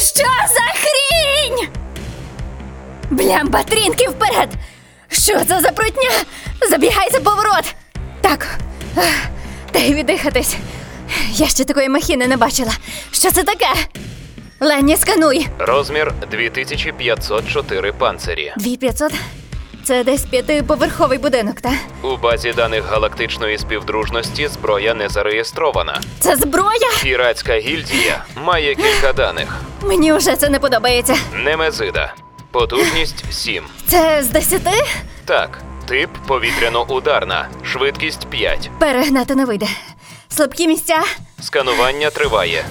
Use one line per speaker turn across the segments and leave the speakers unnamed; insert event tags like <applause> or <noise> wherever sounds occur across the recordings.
що за хрінь? Блям, Патрінки, вперед! Що це за прутня? Забігай за поворот! Так, Та дай віддихатись. Я ще такої махіни не бачила. Що це таке? Лені, скануй.
Розмір 2504 панцирі.
2500? Це десь п'ятиповерховий будинок, так?
У базі даних галактичної співдружності зброя не зареєстрована.
Це зброя?
Піратська гільдія має кілька даних.
Мені вже це не подобається.
Немезида. Потужність 7.
Це з десяти?
Так. Тип повітряно-ударна. Швидкість 5.
Перегнати не вийде. Слабкі місця.
Сканування триває.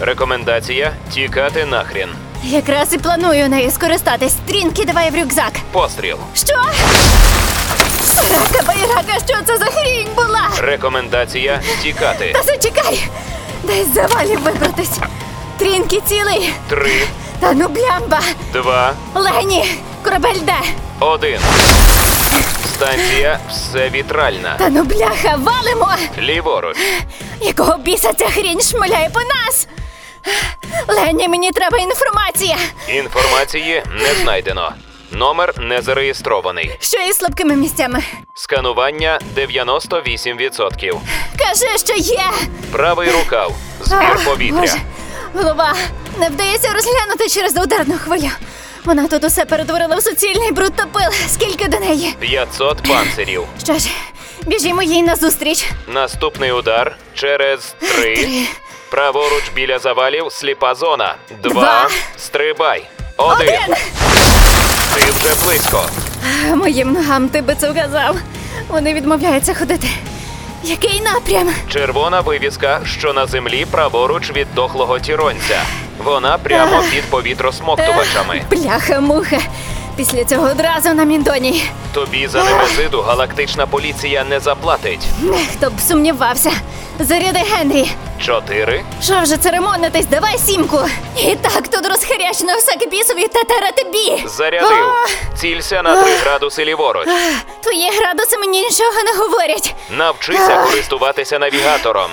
Рекомендація тікати нахрін.
Якраз і планую нею скористатись. Стрінки давай в рюкзак.
Постріл.
Що? Рака байрака, що це за хрінь була?
Рекомендація тікати.
Та зачекай! Дай з завалів вибратись. Трінки цілий.
3,
Та ну блямба.
2,
Лені, корабель де?
1. Станція все вітральна.
Та ну бляха, валимо!
Ліворуч.
Якого біса ця хрінь шмаляє по нас? Лені, мені треба інформація.
Інформації не знайдено. Номер не зареєстрований.
Що із слабкими місцями?
Сканування 98%.
Кажи, що є.
Правий рукав. Збір повітря.
Боже, голова. Не вдається розглянути через ударну хвилю. Вона тут усе перетворила в суцільний бруд та пил. Скільки до неї?
500 панцирів.
Що ж, біжімо їй назустріч.
Наступний удар через 3.
Три.
Праворуч біля завалів сліпа зона. 2.
Два.
Стрибай. 1.
Один.
Ти вже близько.
Моїм ногам ти би це вказав. Вони відмовляються ходити. Який напрям?
Червона вивіска, що на землі праворуч від дохлого тіронця. Вона прямо під повітросмоктувачами.
Бляха-муха. Після цього одразу на міндоні.
Тобі за немезиду галактична поліція не заплатить.
Хто б сумнівався. Заряди Генрі.
Чотири.
Що вже церемонитись, давай сімку. І так тут розхарячено всяке бісові та таратебі.
Зарядив.
А,
Цілься на три градуси ліворуч.
Твої градуси мені нічого не говорять.
Навчися користуватися навігатором.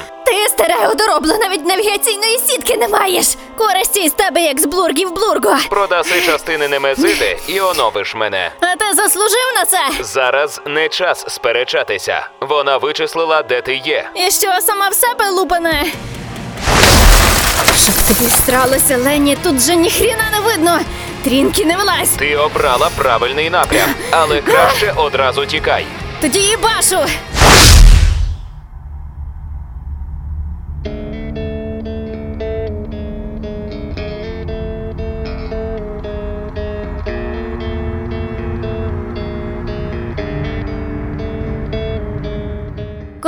Старе одоробло, навіть навігаційної сітки не маєш. Користі з тебе як з блургів блурго.
Продаси частини немезиди і оновиш мене.
А ти заслужив на це?
Зараз не час сперечатися. Вона вичислила, де ти є.
І що сама в себе лупане? Щоб тобі встралося, Лені, тут же ніхріна не видно. Трінки не вилазь.
Ти обрала правильний напрям, але краще одразу тікай.
Тоді їбашу.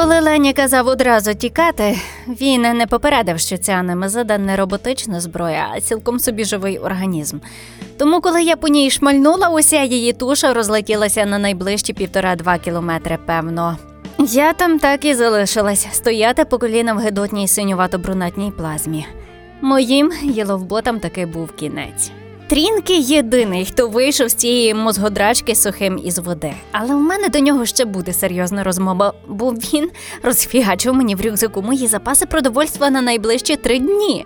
Коли Лені казав одразу тікати, він не попередив, що ця немезида не роботична зброя, а цілком собі живий організм. Тому, коли я по ній шмальнула, уся її туша розлетілася на найближчі півтора-два кілометри, певно. Я там так і залишилась стояти по коліна в гидотній синювато-брунатній плазмі. Моїм єловботам таки був кінець. Трінки єдиний, хто вийшов з цієї мозгодрачки сухим із води. Але у мене до нього ще буде серйозна розмова, бо він розфігачив мені в рюкзаку мої запаси продовольства на найближчі три дні.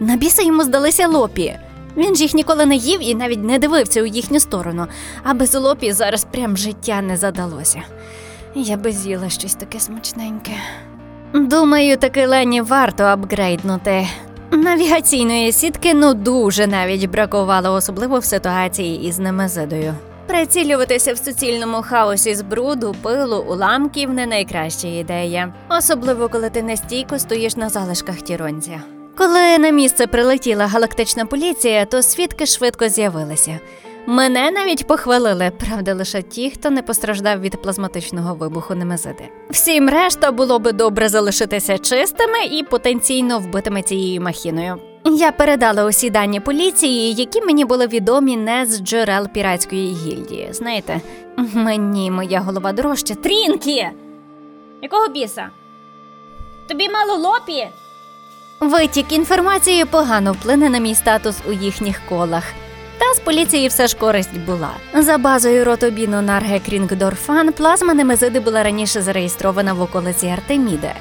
На біса йому здалися лопі. Він ж їх ніколи не їв і навіть не дивився у їхню сторону, а без лопі зараз прям життя не задалося. Я би з'їла щось таке смачненьке. Думаю, таки Лені варто апгрейднути. Навігаційної сітки ну дуже навіть бракувало, особливо в ситуації із немезидою. Прицілюватися в суцільному хаосі з бруду, пилу, уламків не найкраща ідея, особливо коли ти нестійко стоїш на залишках тіронця. Коли на місце прилетіла галактична поліція, то свідки швидко з'явилися. Мене навіть похвалили, правда, лише ті, хто не постраждав від плазматичного вибуху немезиди. Всім решта було би добре залишитися чистими і потенційно вбитими цією махіною. Я передала усі дані поліції, які мені були відомі не з джерел піратської гільдії. Знаєте, мені моя голова дорожча. Трінкі!
Якого біса? Тобі мало лопі?
Витік інформації погано вплине на мій статус у їхніх колах. З поліції все ж користь була. За базою ротобіну Нарге Крінгдорфан плазма Немезиди була раніше зареєстрована в околиці Артеміди.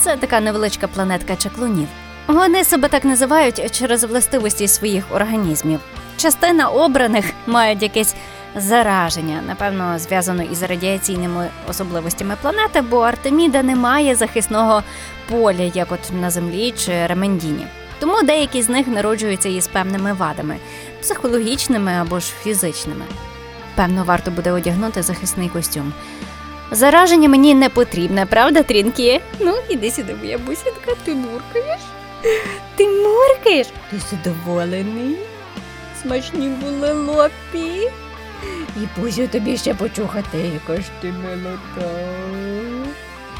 Це така невеличка планетка чаклунів. Вони себе так називають через властивості своїх організмів. Частина обраних мають якесь зараження, напевно, зв'язано із радіаційними особливостями планети, бо Артеміда не має захисного поля, як от на Землі чи Ремендіні. Тому деякі з них народжуються із певними вадами психологічними або ж фізичними. Певно, варто буде одягнути захисний костюм. Зараження мені не потрібне, правда, Трінкі? Ну, іди сюди, моя бусінка, ти муркаєш? <laughs> Ти муркаєш? Ти задоволений? Смачні були лопі. І пузю тобі ще почухати, ж ти молода.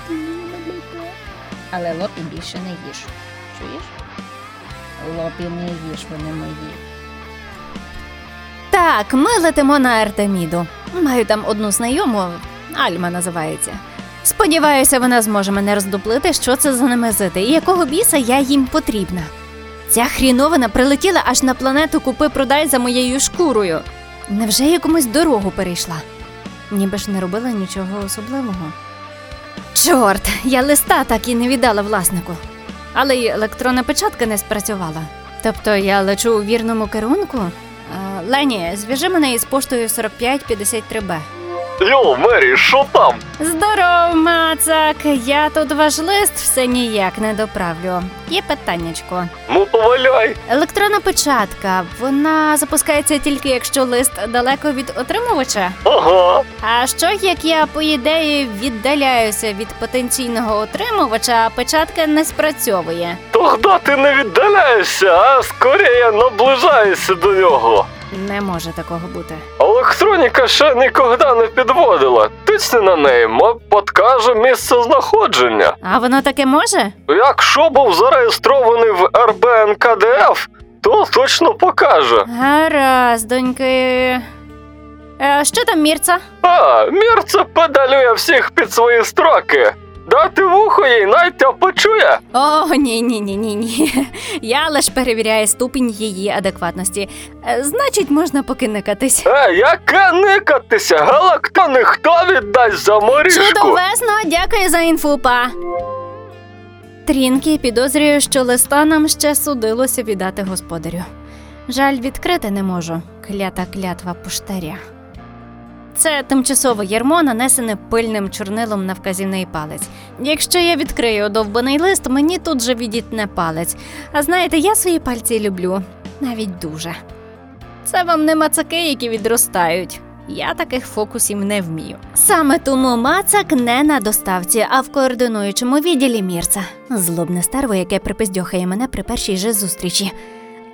Ти молода. Але лопі більше не їж. Чуєш? Лопі не їж, вони мої. Так, ми летимо на Артеміду. Маю там одну знайому, Альма називається. Сподіваюся, вона зможе мене роздуплити, що це за немезити і якого біса я їм потрібна. Ця хріновина прилетіла аж на планету купи продай за моєю шкурою. Невже я комусь дорогу перейшла? Ніби ж не робила нічого особливого. Чорт, я листа так і не віддала власнику. Але й електронна печатка не спрацювала. Тобто я лечу у вірному керунку? Е, Лені, зв'яжи мене із поштою 4553Б.
Йо, Мері, що там?
Здоров, мацак! Я тут ваш лист все ніяк не доправлю. Є питаннячко.
Ну то валяй.
Електронна печатка, вона запускається тільки якщо лист далеко від отримувача.
Ага.
А що як я по ідеї віддаляюся від потенційного отримувача, а печатка не спрацьовує?
Тогда ти не віддаляєшся, а скоріше наближаєшся до нього.
Не може такого бути.
Електроніка ще ніколи не підводила. Тисни на неї, мо подкаже місце знаходження.
А воно таке може?
Якщо був зареєстрований в РБНКДФ, то точно покаже.
Гаразд, доньки. Е, що там, Мірца?
А, Мірце педалює всіх під свої строки. Дати вухо їй Настя почує.
О, ні, ні, ні, ні, ні. <laughs> Я лише перевіряю ступінь її адекватності. Е, Значить, можна покиникатись.
Е, яке никатися? Галакта ніхто віддасть за морішку.
Чудовесно, дякую за інфу, па. Трінкі підозрюю, що листа нам ще судилося віддати господарю. Жаль, відкрити не можу. Клята клятва поштаря. Це тимчасове ярмо, нанесене пильним чорнилом на вказівний палець. Якщо я відкрию довбаний лист, мені тут же відітне палець. А знаєте, я свої пальці люблю, навіть дуже. Це вам не мацаки, які відростають. Я таких фокусів не вмію. Саме тому мацак не на доставці, а в координуючому відділі мірца. Злобне стерво, яке припиздьохає мене при першій же зустрічі.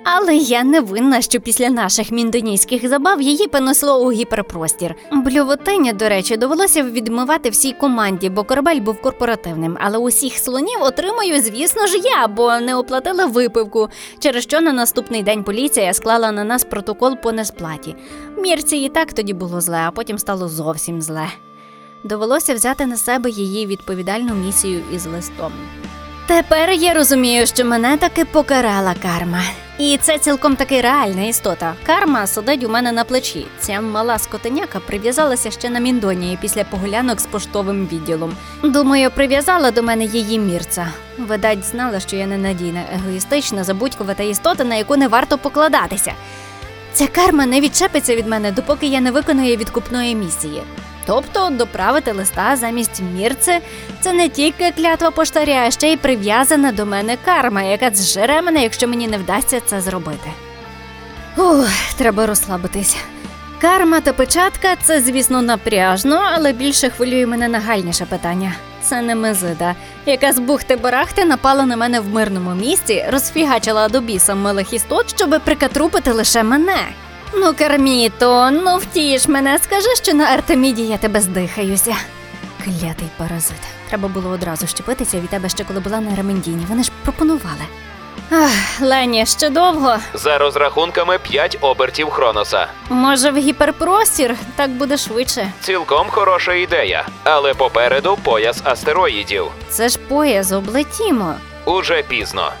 Але я не винна, що після наших міндонійських забав її понесло у гіперпростір. Блювотиня, до речі, довелося відмивати всій команді, бо корабель був корпоративним. Але усіх слонів отримую, звісно ж, я, бо не оплатила випивку, через що на наступний день поліція склала на нас протокол по несплаті. Мірці і так тоді було зле, а потім стало зовсім зле. Довелося взяти на себе її відповідальну місію із листом. Тепер я розумію, що мене таки покарала карма. І це цілком таки реальна істота. Карма сидить у мене на плечі. Ця мала скотиняка прив'язалася ще на Міндонії після погулянок з поштовим відділом. Думаю, прив'язала до мене її мірця. Видать, знала, що я ненадійна, егоїстична, забудькувата істота, на яку не варто покладатися. Ця карма не відчепиться від мене, допоки я не виконую відкупної місії. Тобто доправити листа замість мірци це не тільки клятва поштаря, а ще й прив'язана до мене карма, яка зжере мене, якщо мені не вдасться це зробити. Ух, треба розслабитись. Карма та печатка це, звісно, напряжно, але більше хвилює мене нагальніше питання. Це не Мезида, яка з бухти-барахти напала на мене в мирному місці, розфігачила до біса милих істот, щоби прикатрупити лише мене. Ну, Карміто, ну втіш мене, скажи, що на Артеміді я тебе здихаюся. Клятий паразит. Треба було одразу щепитися від тебе ще коли була на Ремендіні. Вони ж пропонували. Ах, Лені, ще довго.
За розрахунками 5 обертів Хроноса.
Може, в гіперпростір так буде швидше.
Цілком хороша ідея, але попереду пояс астероїдів.
Це ж пояс облетімо.
Уже пізно.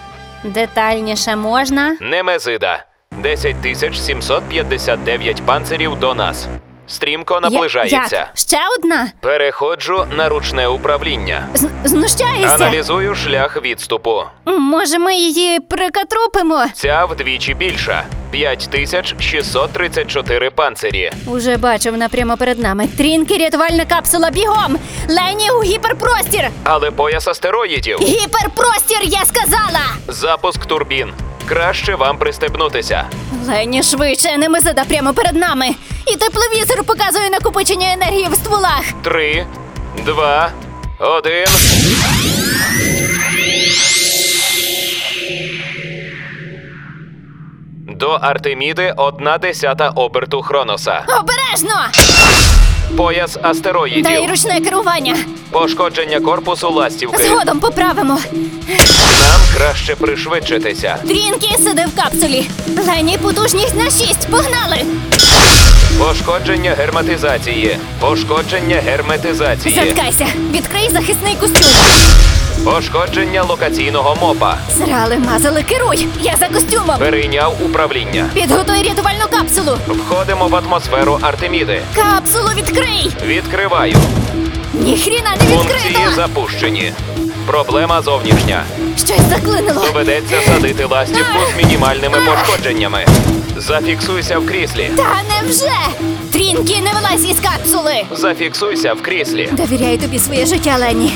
Детальніше можна.
Немезида. 10 тисяч 759 панцирів до нас. Стрімко наближається.
Як? Ще одна?
Переходжу на ручне управління.
З- знущаєшся?
Аналізую шлях відступу.
Може, ми її прикатрупимо?
Ця вдвічі більша 5634 панцирі.
Уже бачу, вона прямо перед нами. Трінки, рятувальна капсула, бігом! Лені у гіперпростір!
Але пояс астероїдів.
Гіперпростір, я сказала!
Запуск турбін. Краще вам пристебнутися.
Лені швидше, немезида прямо перед нами. І тепловізор показує накопичення енергії в стволах.
Три, два, один. До Артеміди одна десята оберту Хроноса.
Обережно!
Пояс астероїдів.
Дай
й
ручне керування.
Пошкодження корпусу ластівки.
Згодом поправимо.
Нам краще пришвидшитися.
Трінкі сиди в капсулі. Лені потужність на шість. Погнали!
Пошкодження герметизації. Пошкодження герметизації.
Заткайся. Відкрий захисний костюм.
Пошкодження локаційного мопа.
Зрали, мазали, керуй. Я за костюмом.
Перейняв управління.
Підготуй рятувальну капсулу.
Входимо в атмосферу Артеміди.
Капсулу відкрий!
Відкриваю.
Ніхріна не
Функції запущені. Проблема зовнішня.
Щось заклинило.
Доведеться садити ластівку з мінімальними пошкодженнями. Зафіксуйся в кріслі.
Та невже? Трінкі, не вилазь із капсули!
Зафіксуйся в кріслі.
Довіряю тобі своє життя, Лені.